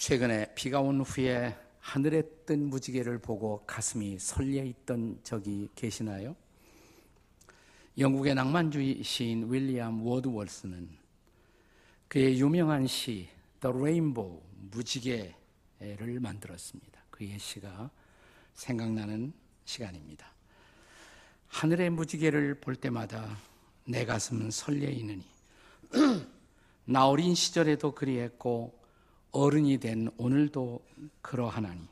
최근에 비가 온 후에 하늘에 뜬 무지개를 보고 가슴이 설레 있던 적이 계시나요? 영국의 낭만주의 시인 윌리엄 워드월스는 그의 유명한 시 The Rainbow 무지개를 만들었습니다. 그의 시가 생각나는 시간입니다. 하늘의 무지개를 볼 때마다 내 가슴은 설레이느니 나 어린 시절에도 그리했고 어른이 된 오늘도 그러하나니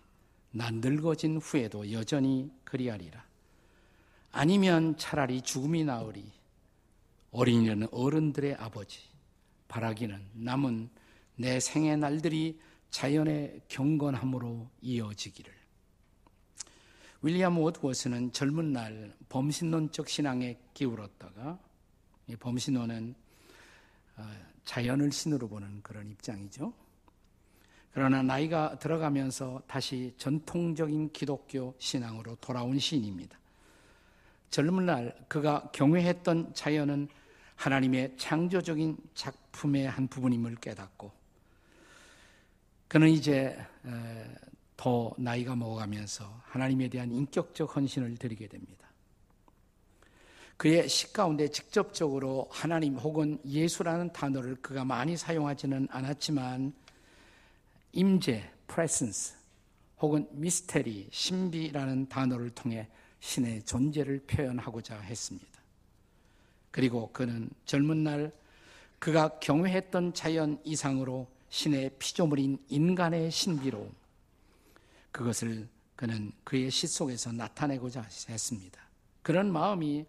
난 늙어진 후에도 여전히 그리하리라. 아니면 차라리 죽음이 나으리. 어린이는 어른들의 아버지. 바라기는 남은 내 생의 날들이 자연의 경건함으로 이어지기를. 윌리엄 워드워스는 젊은 날 범신론적 신앙에 기울었다가 범신론은 어, 자연을 신으로 보는 그런 입장이죠. 그러나 나이가 들어가면서 다시 전통적인 기독교 신앙으로 돌아온 시인입니다. 젊은 날 그가 경외했던 자연은 하나님의 창조적인 작품의 한 부분임을 깨닫고 그는 이제 더 나이가 먹어가면서 하나님에 대한 인격적 헌신을 드리게 됩니다. 그의 시 가운데 직접적으로 하나님 혹은 예수라는 단어를 그가 많이 사용하지는 않았지만 임재, presence 혹은 미스테리, 신비라는 단어를 통해 신의 존재를 표현하고자 했습니다. 그리고 그는 젊은 날 그가 경외했던 자연 이상으로 신의 피조물인 인간의 신비로 그것을 그는 그의 시 속에서 나타내고자 했습니다. 그런 마음이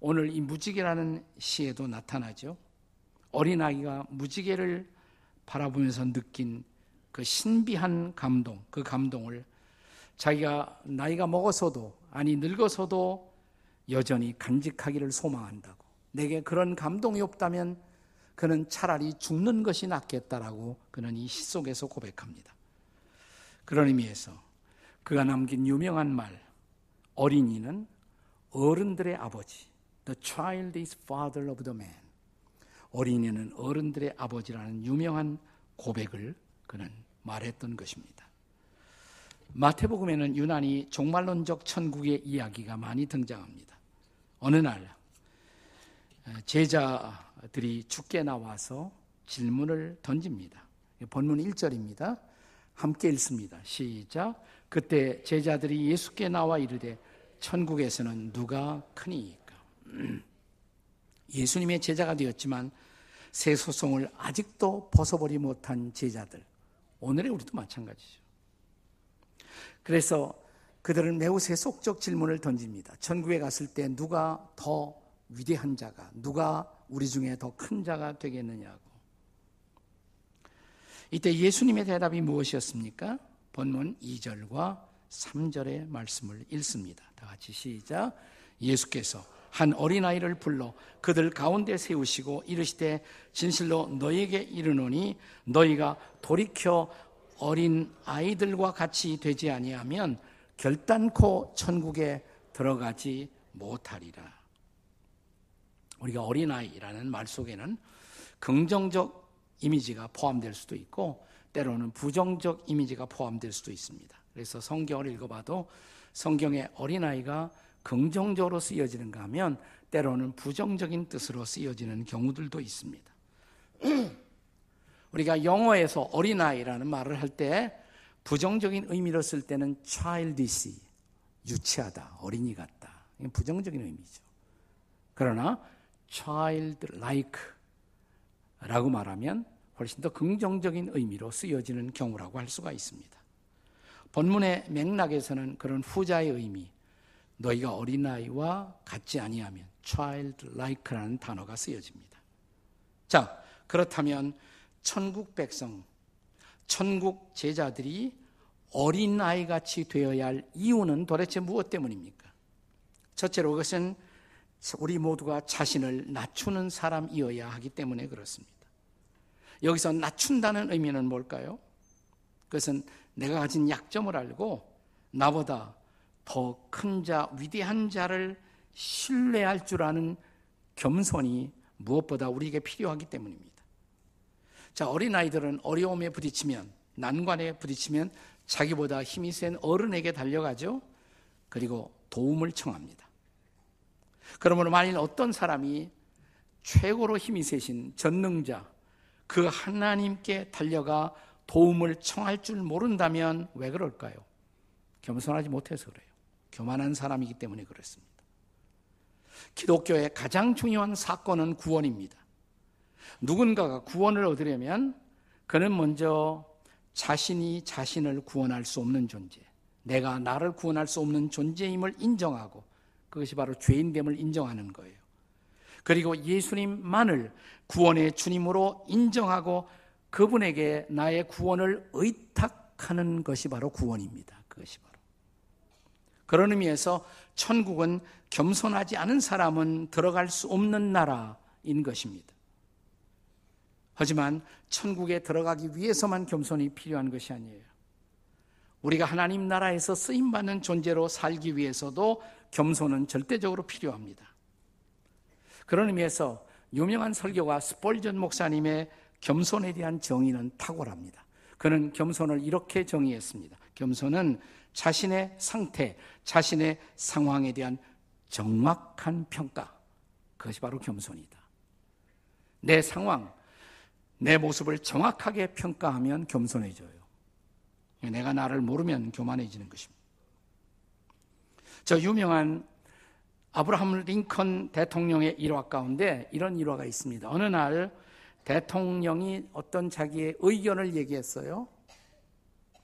오늘 이 무지개라는 시에도 나타나죠. 어린아이가 무지개를 바라보면서 느낀 그 신비한 감동, 그 감동을 자기가 나이가 먹어서도, 아니 늙어서도 여전히 간직하기를 소망한다고. 내게 그런 감동이 없다면 그는 차라리 죽는 것이 낫겠다라고 그는 이 시 속에서 고백합니다. 그런 의미에서 그가 남긴 유명한 말, 어린이는 어른들의 아버지. The child is father of the man. 어린이는 어른들의 아버지라는 유명한 고백을 그는 말했던 것입니다. 마태복음에는 유난히 종말론적 천국의 이야기가 많이 등장합니다. 어느 날 제자들이 죽게 나와서 질문을 던집니다. 본문 1절입니다. 함께 읽습니다. 시작. 그때 제자들이 예수께 나와 이르되 천국에서는 누가 크니까? 예수님의 제자가 되었지만 새 소송을 아직도 벗어버리 못한 제자들. 오늘의 우리도 마찬가지죠. 그래서 그들은 매우 세속적 질문을 던집니다. 천국에 갔을 때 누가 더 위대한 자가, 누가 우리 중에 더 큰 자가 되겠느냐고. 이때 예수님의 대답이 무엇이었습니까? 본문 2절과 3절의 말씀을 읽습니다. 다 같이 시작. 예수께서 한 어린아이를 불러 그들 가운데 세우시고 이르시되 진실로 너에게 이르노니 너희가 돌이켜 어린 아이들과 같이 되지 아니하면 결단코 천국에 들어가지 못하리라. 우리가 어린아이라는 말 속에는 긍정적 이미지가 포함될 수도 있고 때로는 부정적 이미지가 포함될 수도 있습니다. 그래서 성경을 읽어봐도 성경의 어린아이가 긍정적으로 쓰여지는가 하면 때로는 부정적인 뜻으로 쓰여지는 경우들도 있습니다. 우리가 영어에서 어린아이라는 말을 할 때 부정적인 의미로 쓸 때는 childish, 유치하다, 어린이 같다. 이게 부정적인 의미죠. 그러나 childlike 라고 말하면 훨씬 더 긍정적인 의미로 쓰여지는 경우라고 할 수가 있습니다. 본문의 맥락에서는 그런 후자의 의미, 너희가 어린아이와 같지 아니하면 childlike라는 단어가 쓰여집니다. 자, 그렇다면 천국 백성, 천국 제자들이 어린아이 같이 되어야 할 이유는 도대체 무엇 때문입니까? 첫째로 그것은 우리 모두가 자신을 낮추는 사람이어야 하기 때문에 그렇습니다. 여기서 낮춘다는 의미는 뭘까요? 그것은 내가 가진 약점을 알고 나보다 더 큰 자, 위대한 자를 신뢰할 줄 아는 겸손이 무엇보다 우리에게 필요하기 때문입니다. 자, 어린아이들은 어려움에 부딪히면 난관에 부딪히면 자기보다 힘이 센 어른에게 달려가죠. 그리고 도움을 청합니다. 그러므로 만일 어떤 사람이 최고로 힘이 세신 전능자, 그 하나님께 달려가 도움을 청할 줄 모른다면 왜 그럴까요? 겸손하지 못해서 그래요. 교만한 사람이기 때문에 그렇습니다. 기독교의 가장 중요한 사건은 구원입니다. 누군가가 구원을 얻으려면 그는 먼저 자신이 자신을 구원할 수 없는 존재, 내가 나를 구원할 수 없는 존재임을 인정하고 그것이 바로 죄인됨을 인정하는 거예요. 그리고 예수님만을 구원의 주님으로 인정하고 그분에게 나의 구원을 의탁하는 것이 바로 구원입니다. 그것이 바로. 그런 의미에서 천국은 겸손하지 않은 사람은 들어갈 수 없는 나라인 것입니다. 하지만 천국에 들어가기 위해서만 겸손이 필요한 것이 아니에요. 우리가 하나님 나라에서 쓰임받는 존재로 살기 위해서도 겸손은 절대적으로 필요합니다. 그런 의미에서 유명한 설교가 스폴전 목사님의 겸손에 대한 정의는 탁월합니다. 그는 겸손을 이렇게 정의했습니다. 겸손은 자신의 상태, 자신의 상황에 대한 정확한 평가. 그것이 바로 겸손이다. 내 상황, 내 모습을 정확하게 평가하면 겸손해져요. 내가 나를 모르면 교만해지는 것입니다. 저 유명한 아브라함 링컨 대통령의 일화 가운데 이런 일화가 있습니다. 어느 날 대통령이 어떤 자기의 의견을 얘기했어요.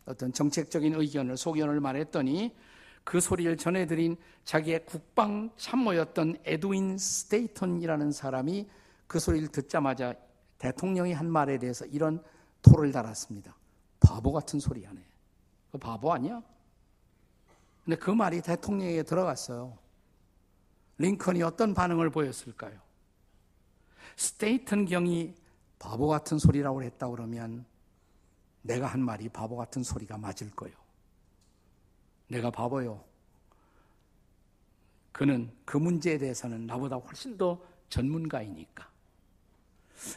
어떤 정책적인 의견을, 소견을 말했더니 그 소리를 전해드린 자기의 국방 참모였던 에드윈 스테이턴이라는 사람이 그 소리를 듣자마자 대통령이 한 말에 대해서 이런 토를 달았습니다. 바보 같은 소리 하네. 그 바보 아니야? 근데 그 말이 대통령에게 들어갔어요. 링컨이 어떤 반응을 보였을까요? 스테이튼 경이 바보 같은 소리라고 했다 그러면 내가 한 말이 바보 같은 소리가 맞을 거요. 내가 바보요. 그는 그 문제에 대해서는 나보다 훨씬 더 전문가이니까.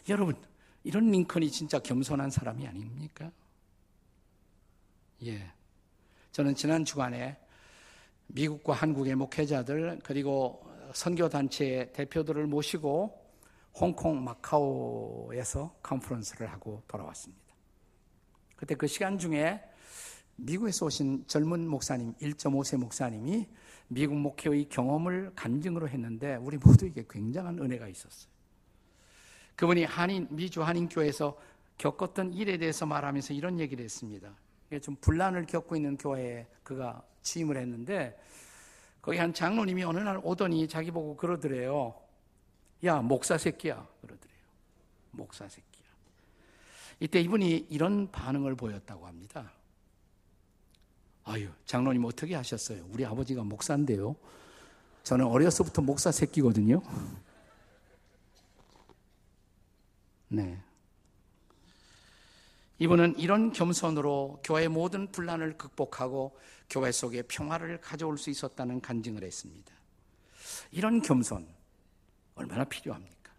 여러분, 이런 링컨이 진짜 겸손한 사람이 아닙니까? 예. 저는 지난 주간에 미국과 한국의 목회자들 그리고 선교단체 대표들을 모시고 홍콩 마카오에서 컨퍼런스를 하고 돌아왔습니다. 그때 그 시간 중에 미국에서 오신 젊은 목사님, 1.5세 목사님이 미국 목회의 경험을 간증으로 했는데 우리 모두에게 굉장한 은혜가 있었어요. 그분이 한인, 미주 한인교회에서 겪었던 일에 대해서 말하면서 이런 얘기를 했습니다. 좀 분란을 겪고 있는 교회에 그가 취임을 했는데 거기 한 장로님이 어느 날 오더니 자기 보고 그러더래요. 야, 목사 새끼야. 그러더래요. 목사 새끼야. 이때 이분이 이런 반응을 보였다고 합니다. 아유, 장로님 어떻게 하셨어요? 우리 아버지가 목사인데요. 저는 어려서부터 목사 새끼거든요. 네. 이분은 이런 겸손으로 교회 모든 분란을 극복하고 교회 속에 평화를 가져올 수 있었다는 간증을 했습니다. 이런 겸손 얼마나 필요합니까?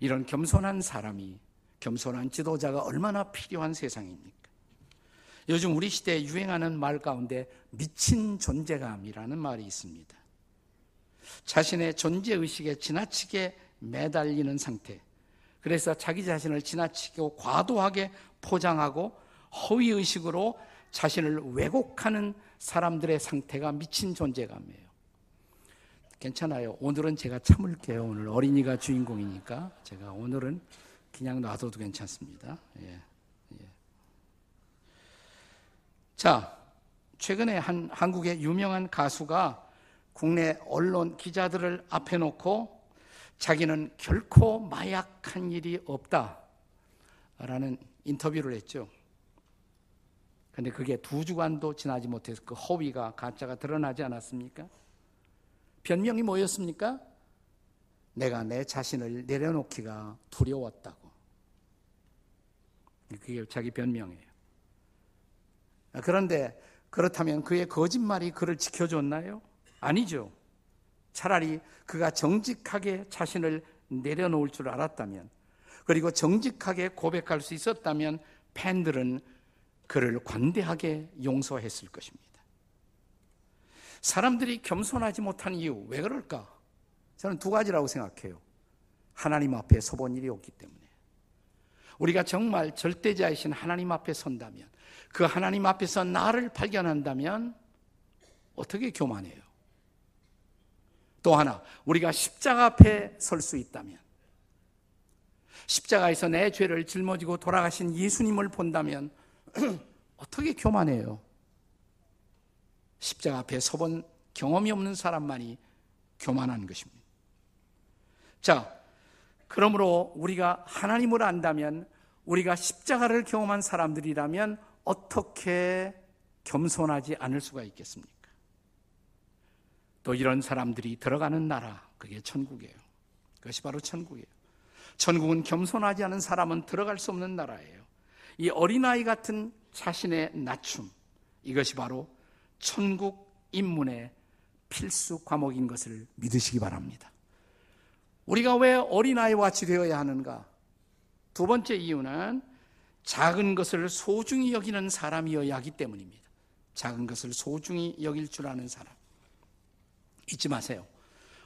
이런 겸손한 사람이 겸손한 지도자가 얼마나 필요한 세상입니까? 요즘 우리 시대에 유행하는 말 가운데 미친 존재감이라는 말이 있습니다. 자신의 존재 의식에 지나치게 매달리는 상태. 그래서 자기 자신을 지나치고 과도하게 포장하고 허위 의식으로 자신을 왜곡하는 사람들의 상태가 미친 존재감이에요. 괜찮아요. 오늘은 제가 참을게요. 오늘 어린이가 주인공이니까 제가 오늘은 그냥 놔둬도 괜찮습니다. 예. 예. 자, 최근에 한 한국의 유명한 가수가 국내 언론 기자들을 앞에 놓고 자기는 결코 마약한 일이 없다. 라는 인터뷰를 했죠. 근데 그게 두 주간도 지나지 못해서 그 허위가 가짜가 드러나지 않았습니까? 변명이 뭐였습니까? 내가 내 자신을 내려놓기가 두려웠다고. 그게 자기 변명이에요. 그런데 그렇다면 그의 거짓말이 그를 지켜줬나요? 아니죠. 차라리 그가 정직하게 자신을 내려놓을 줄 알았다면, 그리고 정직하게 고백할 수 있었다면 팬들은 그를 관대하게 용서했을 것입니다. 사람들이 겸손하지 못한 이유, 왜 그럴까? 저는 두 가지라고 생각해요. 하나님 앞에 서본 일이 없기 때문에. 우리가 정말 절대자이신 하나님 앞에 선다면, 그 하나님 앞에서 나를 발견한다면, 어떻게 교만해요? 또 하나, 우리가 십자가 앞에 설 수 있다면, 십자가에서 내 죄를 짊어지고 돌아가신 예수님을 본다면, 어떻게 교만해요? 십자가 앞에 서본 경험이 없는 사람만이 교만한 것입니다. 자, 그러므로 우리가 하나님을 안다면 우리가 십자가를 경험한 사람들이라면 어떻게 겸손하지 않을 수가 있겠습니까? 또 이런 사람들이 들어가는 나라, 그게 천국이에요. 그것이 바로 천국이에요. 천국은 겸손하지 않은 사람은 들어갈 수 없는 나라예요. 이 어린아이 같은 자신의 낮춤, 이것이 바로 천국 입문의 필수 과목인 것을 믿으시기 바랍니다. 우리가 왜 어린아이와 같이 되어야 하는가? 두 번째 이유는 작은 것을 소중히 여기는 사람이어야 하기 때문입니다. 작은 것을 소중히 여길 줄 아는 사람. 잊지 마세요.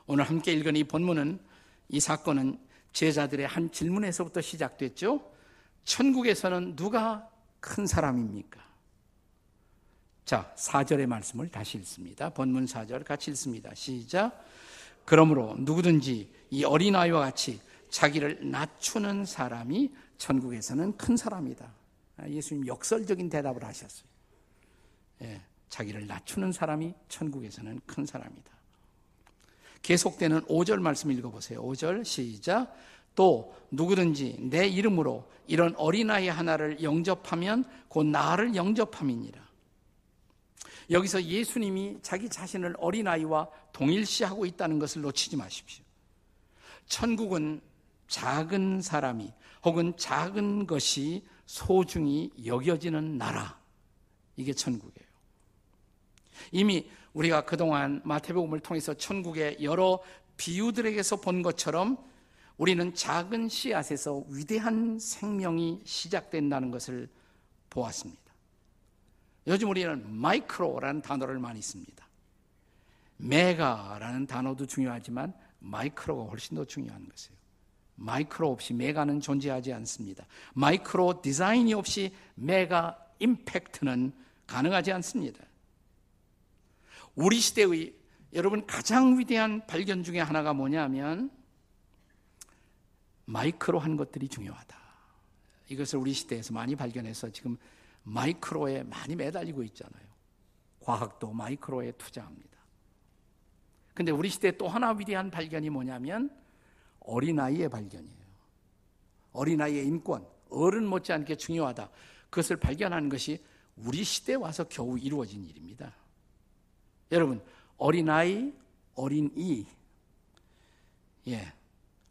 오늘 함께 읽은 이 본문은 이 사건은 제자들의 한 질문에서부터 시작됐죠. 천국에서는 누가 큰 사람입니까? 자, 4절의 말씀을 다시 읽습니다. 본문 4절 같이 읽습니다. 시작. 그러므로 누구든지 이 어린아이와 같이 자기를 낮추는 사람이 천국에서는 큰 사람이다. 아, 예수님 역설적인 대답을 하셨어요. 예, 자기를 낮추는 사람이 천국에서는 큰 사람이다. 계속되는 5절 말씀 읽어보세요. 5절 시작. 또 누구든지 내 이름으로 이런 어린아이 하나를 영접하면 곧 나를 영접함이니라. 여기서 예수님이 자기 자신을 어린아이와 동일시하고 있다는 것을 놓치지 마십시오. 천국은 작은 사람이 혹은 작은 것이 소중히 여겨지는 나라. 이게 천국이에요. 이미 우리가 그동안 마태복음을 통해서 천국의 여러 비유들에게서 본 것처럼 우리는 작은 씨앗에서 위대한 생명이 시작된다는 것을 보았습니다. 요즘 우리는 마이크로라는 단어를 많이 씁니다. 메가라는 단어도 중요하지만 마이크로가 훨씬 더 중요한 것이에요. 마이크로 없이 메가는 존재하지 않습니다. 마이크로 디자인이 없이 메가 임팩트는 가능하지 않습니다. 우리 시대의 여러분 가장 위대한 발견 중에 하나가 뭐냐면 마이크로 한 것들이 중요하다. 이것을 우리 시대에서 많이 발견해서 지금 마이크로에 많이 매달리고 있잖아요. 과학도 마이크로에 투자합니다. 근데 우리 시대 또 하나 위대한 발견이 뭐냐면 어린아이의 발견이에요. 어린아이의 인권, 어른 못지않게 중요하다. 그것을 발견하는 것이 우리 시대에 와서 겨우 이루어진 일입니다. 여러분, 어린아이, 어린이. 예.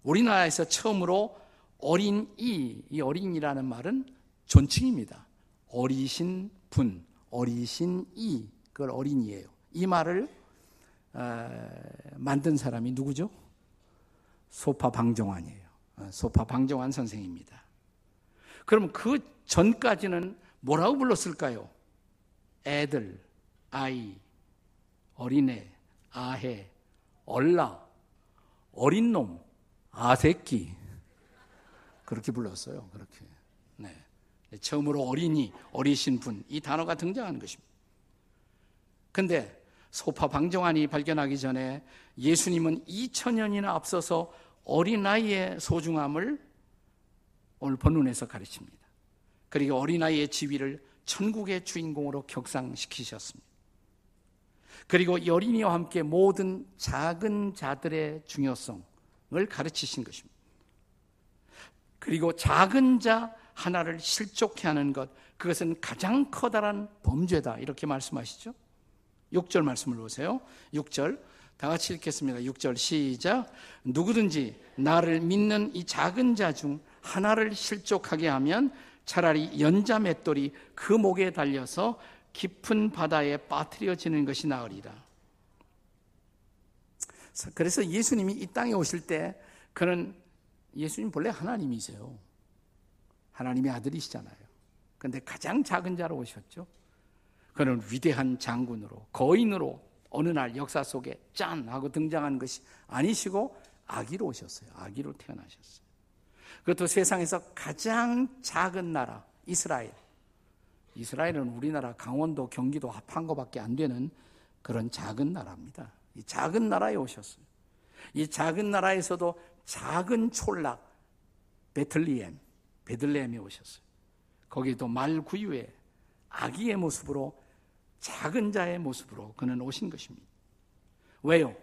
우리나라에서 처음으로 어린이, 이 어린이라는 말은 존칭입니다. 어리신 분, 어리신 이, 그걸 어린이에요. 이 말을 어, 만든 사람이 누구죠? 소파 방정환이에요. 어, 소파 방정환 선생입니다. 그럼 그 전까지는 뭐라고 불렀을까요? 애들, 아이, 어린애, 아해, 얼라, 어린 놈, 아새끼. 그렇게 불렀어요. 그렇게. 네. 처음으로 어린이, 어리신 분, 이 단어가 등장하는 것입니다. 근데 소파 방정환이 발견하기 전에 예수님은 2000년이나 앞서서 어린아이의 소중함을 오늘 본문에서 가르칩니다. 그리고 어린아이의 지위를 천국의 주인공으로 격상시키셨습니다. 그리고 어린이와 함께 모든 작은 자들의 중요성을 가르치신 것입니다. 그리고 작은 자 하나를 실족해 하는 것, 그것은 가장 커다란 범죄다. 이렇게 말씀하시죠. 6절 말씀을 보세요. 6절. 다 같이 읽겠습니다. 6절 시작. 누구든지 나를 믿는 이 작은 자 중 하나를 실족하게 하면 차라리 연자 맷돌이 그 목에 달려서 깊은 바다에 빠뜨려지는 것이 나으리라. 그래서 예수님이 이 땅에 오실 때 그는 예수님 본래 하나님이세요. 하나님의 아들이시잖아요. 근데 가장 작은 자로 오셨죠. 그는 위대한 장군으로 거인으로 어느 날 역사 속에 짠 하고 등장한 것이 아니시고 아기로 오셨어요. 아기로 태어나셨어요. 그것도 세상에서 가장 작은 나라 이스라엘. 이스라엘은 우리나라 강원도 경기도 합한 것밖에 안 되는 그런 작은 나라입니다. 이 작은 나라에 오셨어요. 이 작은 나라에서도 작은 촌락 베틀리엠 베들레헴에 오셨어요. 거기도 말 구유에 아기의 모습으로 작은 자의 모습으로 그는 오신 것입니다. 왜요?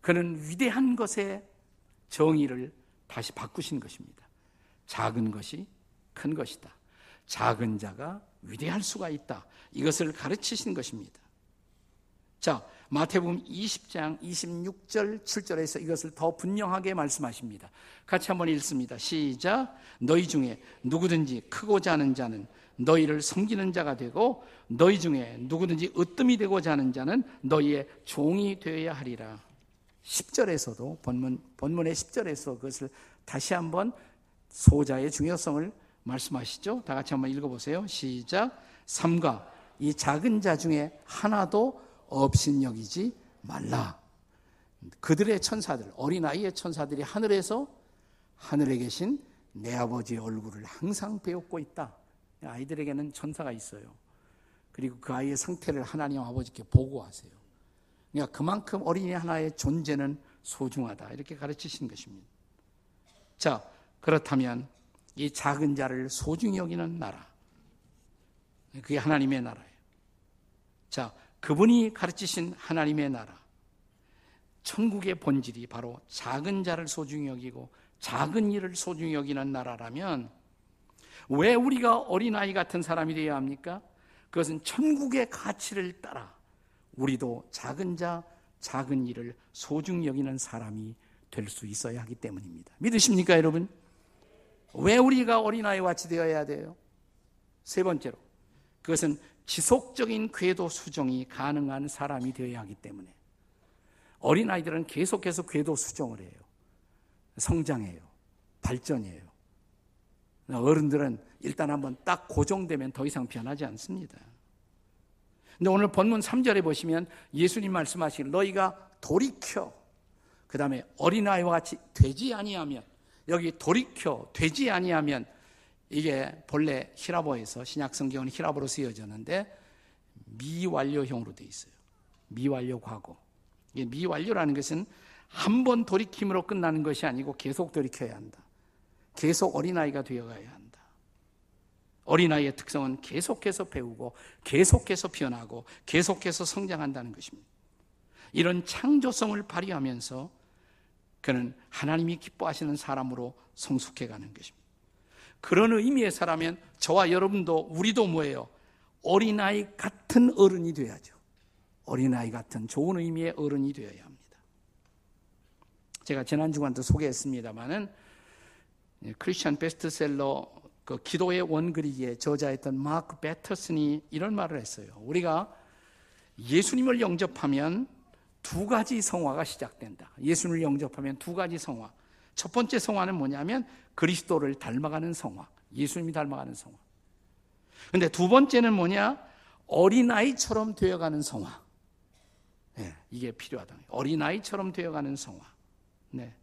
그는 위대한 것의 정의를 다시 바꾸신 것입니다. 작은 것이 큰 것이다. 작은 자가 위대할 수가 있다. 이것을 가르치신 것입니다. 자, 마태복음 20장 26절 7절에서 이것을 더 분명하게 말씀하십니다. 같이 한번 읽습니다. 시작. 너희 중에 누구든지 크고자 하는 자는 너희를 섬기는 자가 되고 너희 중에 누구든지 으뜸이 되고자 하는 자는 너희의 종이 되어야 하리라. 10절에서도 본문 본문의 10절에서 그것을 다시 한번 소자의 중요성을 말씀하시죠. 다 같이 한번 읽어 보세요. 시작. 삼가 이 작은 자 중에 하나도 업신여기지 말라. 그들의 천사들, 어린아이의 천사들이 하늘에서 하늘에 계신 내 아버지의 얼굴을 항상 배웠고 있다. 아이들에게는 천사가 있어요. 그리고 그 아이의 상태를 하나님 아버지께 보고하세요. 그러니까 그만큼 어린이 하나의 존재는 소중하다. 이렇게 가르치신 것입니다. 자, 그렇다면 이 작은 자를 소중히 여기는 나라. 그게 하나님의 나라예요. 자, 그분이 가르치신 하나님의 나라. 천국의 본질이 바로 작은 자를 소중히 여기고 작은 일을 소중히 여기는 나라라면 왜 우리가 어린아이 같은 사람이 되어야 합니까? 그것은 천국의 가치를 따라 우리도 작은 자, 작은 일을 소중히 여기는 사람이 될 수 있어야 하기 때문입니다. 믿으십니까, 여러분? 왜 우리가 어린아이와 같이 되어야 돼요? 세 번째로, 그것은 지속적인 궤도 수정이 가능한 사람이 되어야 하기 때문에 어린아이들은 계속해서 궤도 수정을 해요. 성장해요. 발전해요. 어른들은 일단 한번 딱 고정되면 더 이상 변하지 않습니다. 근데 오늘 본문 3절에 보시면 예수님 말씀하시길 너희가 돌이켜 그 다음에 어린아이와 같이 되지 아니하면 여기 돌이켜 되지 아니하면 이게 본래 히라보에서 신약 성경은 히라보로 쓰여졌는데 미완료형으로 되어 있어요. 미완료 과거. 미완료라는 것은 한 번 돌이킴으로 끝나는 것이 아니고 계속 돌이켜야 한다. 계속 어린아이가 되어가야 한다. 어린아이의 특성은 계속해서 배우고 계속해서 변하고 계속해서 성장한다는 것입니다. 이런 창조성을 발휘하면서 그는 하나님이 기뻐하시는 사람으로 성숙해가는 것입니다. 그런 의미에서라면 저와 여러분도 우리도 뭐예요? 어린아이 같은 어른이 돼야죠. 어린아이 같은 좋은 의미의 어른이 되어야 합니다. 제가 지난 주간도 소개했습니다마는 크리스천 베스트셀러 그 기도의 원그리기에 저자했던 마크 베터슨이 이런 말을 했어요. 우리가 예수님을 영접하면 두 가지 성화가 시작된다. 예수님을 영접하면 두 가지 성화. 첫 번째 성화는 뭐냐면 그리스도를 닮아가는 성화. 예수님이 닮아가는 성화. 근데 두 번째는 뭐냐? 어린아이처럼 되어가는 성화. 네, 이게 필요하다. 어린아이처럼 되어가는 성화. 네.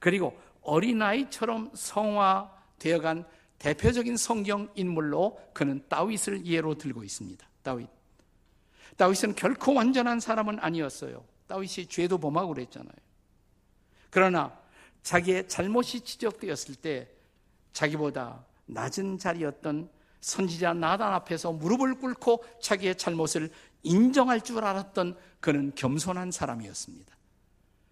그리고 어린아이처럼 성화 되어간 대표적인 성경 인물로 그는 다윗을 예로 들고 있습니다. 다윗. 다윗은 결코 완전한 사람은 아니었어요. 다윗이 죄도 범하고 그랬잖아요. 그러나 자기의 잘못이 지적되었을 때 자기보다 낮은 자리였던 선지자 나단 앞에서 무릎을 꿇고 자기의 잘못을 인정할 줄 알았던 그는 겸손한 사람이었습니다.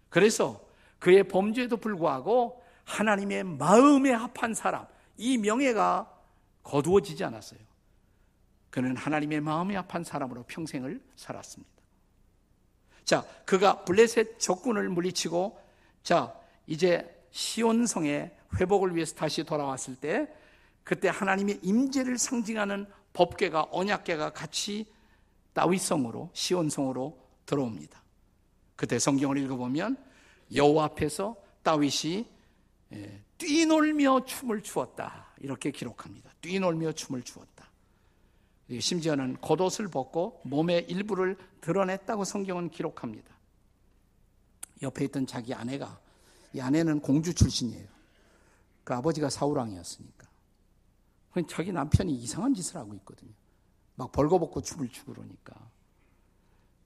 그래서 그의 범죄에도 불구하고 하나님의 마음에 합한 사람, 이 명예가 거두어지지 않았어요. 그는 하나님의 마음에 합한 사람으로 평생을 살았습니다. 자, 그가 블레셋 적군을 물리치고 자, 이제 시온성의 회복을 위해서 다시 돌아왔을 때 그때 하나님의 임재를 상징하는 법궤가 언약궤가 같이 다윗성으로 시온성으로 들어옵니다. 그때 성경을 읽어보면 여호와 앞에서 다윗이 예, 뛰놀며 춤을 추었다 이렇게 기록합니다. 뛰놀며 춤을 추었다. 심지어는 겉옷을 벗고 몸의 일부를 드러냈다고 성경은 기록합니다. 옆에 있던 자기 아내가 이 아내는 공주 출신이에요. 그 아버지가 사우랑이었으니까. 자기 남편이 이상한 짓을 하고 있거든요. 막 벌거벗고 춤을 추고 그러니까.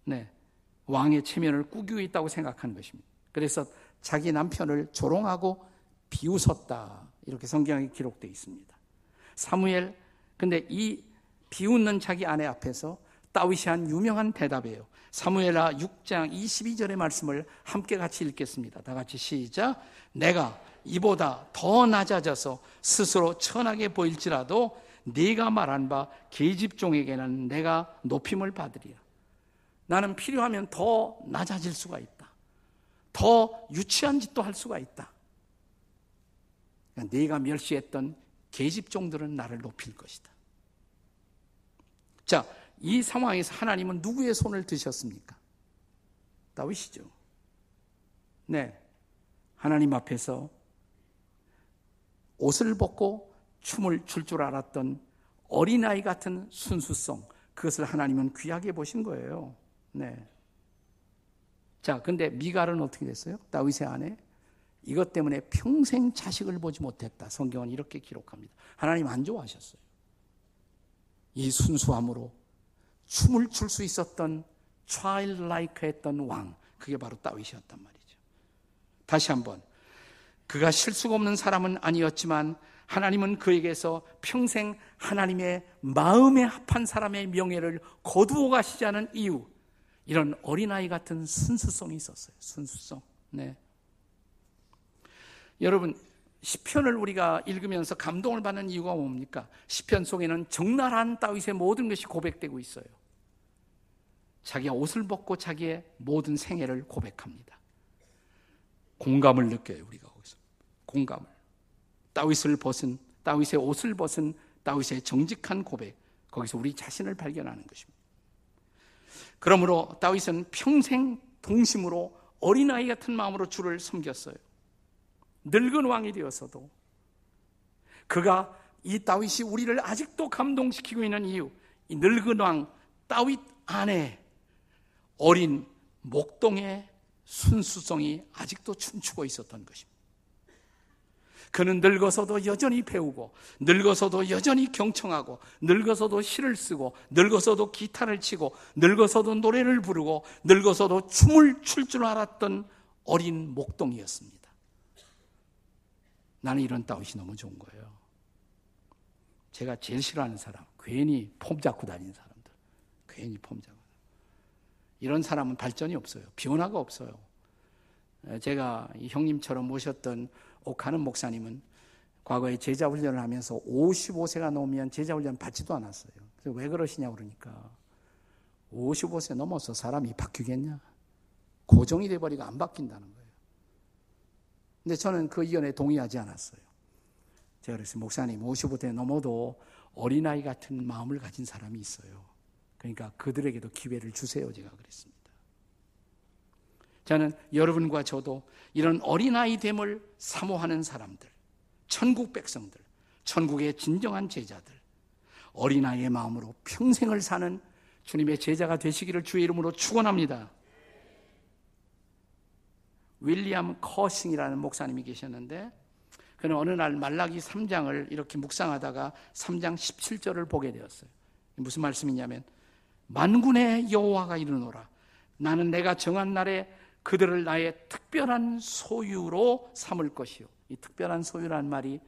네. 왕의 체면을 꾸기고 있다고 생각하는 것입니다. 그래서 자기 남편을 조롱하고 비웃었다. 이렇게 성경에 기록되어 있습니다. 사무엘, 근데 이 비웃는 자기 아내 앞에서 다윗이 한 유명한 대답이에요. 사무엘하 6장 22절의 말씀을 함께 같이 읽겠습니다. 다 같이 시작. 내가 이보다 더 낮아져서 스스로 천하게 보일지라도 네가 말한 바 계집종에게는 내가 높임을 받으리라. 나는 필요하면 더 낮아질 수가 있다. 더 유치한 짓도 할 수가 있다. 그러니까 네가 멸시했던 계집종들은 나를 높일 것이다. 자, 이 상황에서 하나님은 누구의 손을 드셨습니까? 다윗이죠. 네. 하나님 앞에서 옷을 벗고 춤을 출줄 알았던 어린아이 같은 순수성, 그것을 하나님은 귀하게 보신 거예요. 네. 자, 근데 미갈은 어떻게 됐어요? 다윗의 아내. 이것 때문에 평생 자식을 보지 못했다. 성경은 이렇게 기록합니다. 하나님 안 좋아하셨어요. 이 순수함으로 춤을 출 수 있었던 childlike 했던 왕, 그게 바로 다윗이었단 말이죠. 다시 한번. 그가 실수가 없는 사람은 아니었지만 하나님은 그에게서 평생 하나님의 마음에 합한 사람의 명예를 거두어 가시자는 이유, 이런 어린아이 같은 순수성이 있었어요. 순수성. 네. 여러분, 시편을 우리가 읽으면서 감동을 받는 이유가 뭡니까? 시편 속에는 적나라한 다윗의 모든 것이 고백되고 있어요. 자기가 옷을 벗고 자기의 모든 생애를 고백합니다. 공감을 느껴요, 우리가 거기서. 공감을. 다윗을 벗은 다윗의 옷을 벗은 다윗의 정직한 고백. 거기서 우리 자신을 발견하는 것입니다. 그러므로 다윗은 평생 동심으로 어린아이 같은 마음으로 주를 섬겼어요. 늙은 왕이 되어서도 그가 이 다윗이 우리를 아직도 감동시키고 있는 이유, 이 늙은 왕 다윗 안에 어린 목동의 순수성이 아직도 춤추고 있었던 것입니다. 그는 늙어서도 여전히 배우고, 늙어서도 여전히 경청하고, 늙어서도 시를 쓰고, 늙어서도 기타를 치고, 늙어서도 노래를 부르고, 늙어서도 춤을 출 줄 알았던 어린 목동이었습니다. 나는 이런 다윗이 너무 좋은 거예요. 제가 제일 싫어하는 사람, 괜히 폼 잡고 다니는 사람들. 괜히 폼 잡고. 이런 사람은 발전이 없어요. 변화가 없어요. 제가 형님처럼 모셨던 옥하는 목사님은 과거에 제자 훈련을 하면서 55세가 넘으면 제자 훈련 받지도 않았어요. 그래서 왜 그러시냐 그러니까 55세 넘어서 사람이 바뀌겠냐? 고정이 돼 버리고 안 바뀐다는 거예요. 근데 저는 그 의견에 동의하지 않았어요. 제가 그랬어요. 목사님, 55세 넘어도 어린아이 같은 마음을 가진 사람이 있어요. 그러니까 그들에게도 기회를 주세요. 제가 그랬습니다. 저는 여러분과 저도 이런 어린아이 됨을 사모하는 사람들, 천국 백성들, 천국의 진정한 제자들, 어린아이의 마음으로 평생을 사는 주님의 제자가 되시기를 주의 이름으로 축원합니다. 윌리엄 커싱이라는 목사님이 계셨는데 그는 어느 날 말라기 3장을 이렇게 묵상하다가 3장 17절을 보게 되었어요. 무슨 말씀이냐면 만군의 여호와가 이르노라 나는 내가 정한 날에 그들을 나의 특별한 소유로 삼을 것이요. 이 특별한 소유란 말이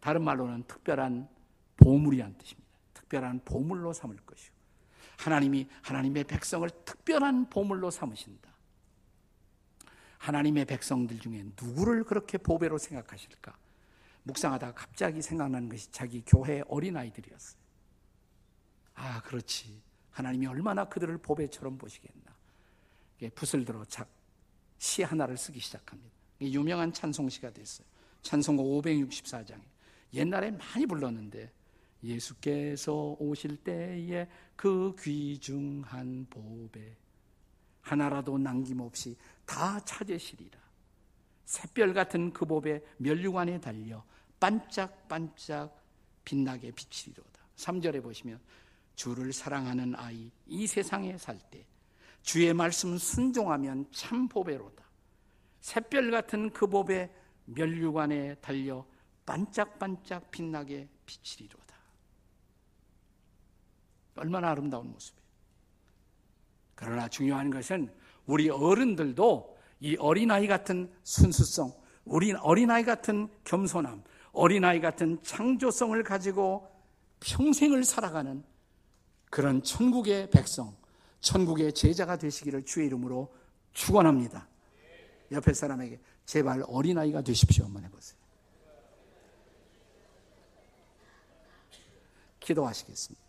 다른 말로는 특별한 보물이란 뜻입니다. 특별한 보물로 삼을 것이요. 하나님이 하나님의 백성을 특별한 보물로 삼으신다. 하나님의 백성들 중에 누구를 그렇게 보배로 생각하실까? 묵상하다가 갑자기 생각나는 것이 자기 교회 어린아이들이었어요. 아, 그렇지. 하나님이 얼마나 그들을 보배처럼 보시겠나. 붓을 들어 시 하나를 쓰기 시작합니다. 유명한 찬송시가 됐어요. 찬송가 564장에. 옛날에 많이 불렀는데 예수께서 오실 때에 그 귀중한 보배 하나라도 남김없이 다 찾으시리라. 샛별 같은 그 법에 멸류관에 달려 반짝반짝 빛나게 비치리로다. 3절에 보시면 주를 사랑하는 아이 이 세상에 살 때 주의 말씀 순종하면 참 보배로다. 샛별 같은 그 법의 멸류관에 달려 반짝반짝 빛나게 비치리로다. 얼마나 아름다운 모습이에요. 그러나 중요한 것은 우리 어른들도 이 어린아이 같은 순수성, 우리 어린아이 같은 겸손함, 어린아이 같은 창조성을 가지고 평생을 살아가는 그런 천국의 백성, 천국의 제자가 되시기를 주의 이름으로 축원합니다. 옆에 사람에게 제발 어린아이가 되십시오. 한번 해보세요. 기도하시겠습니다.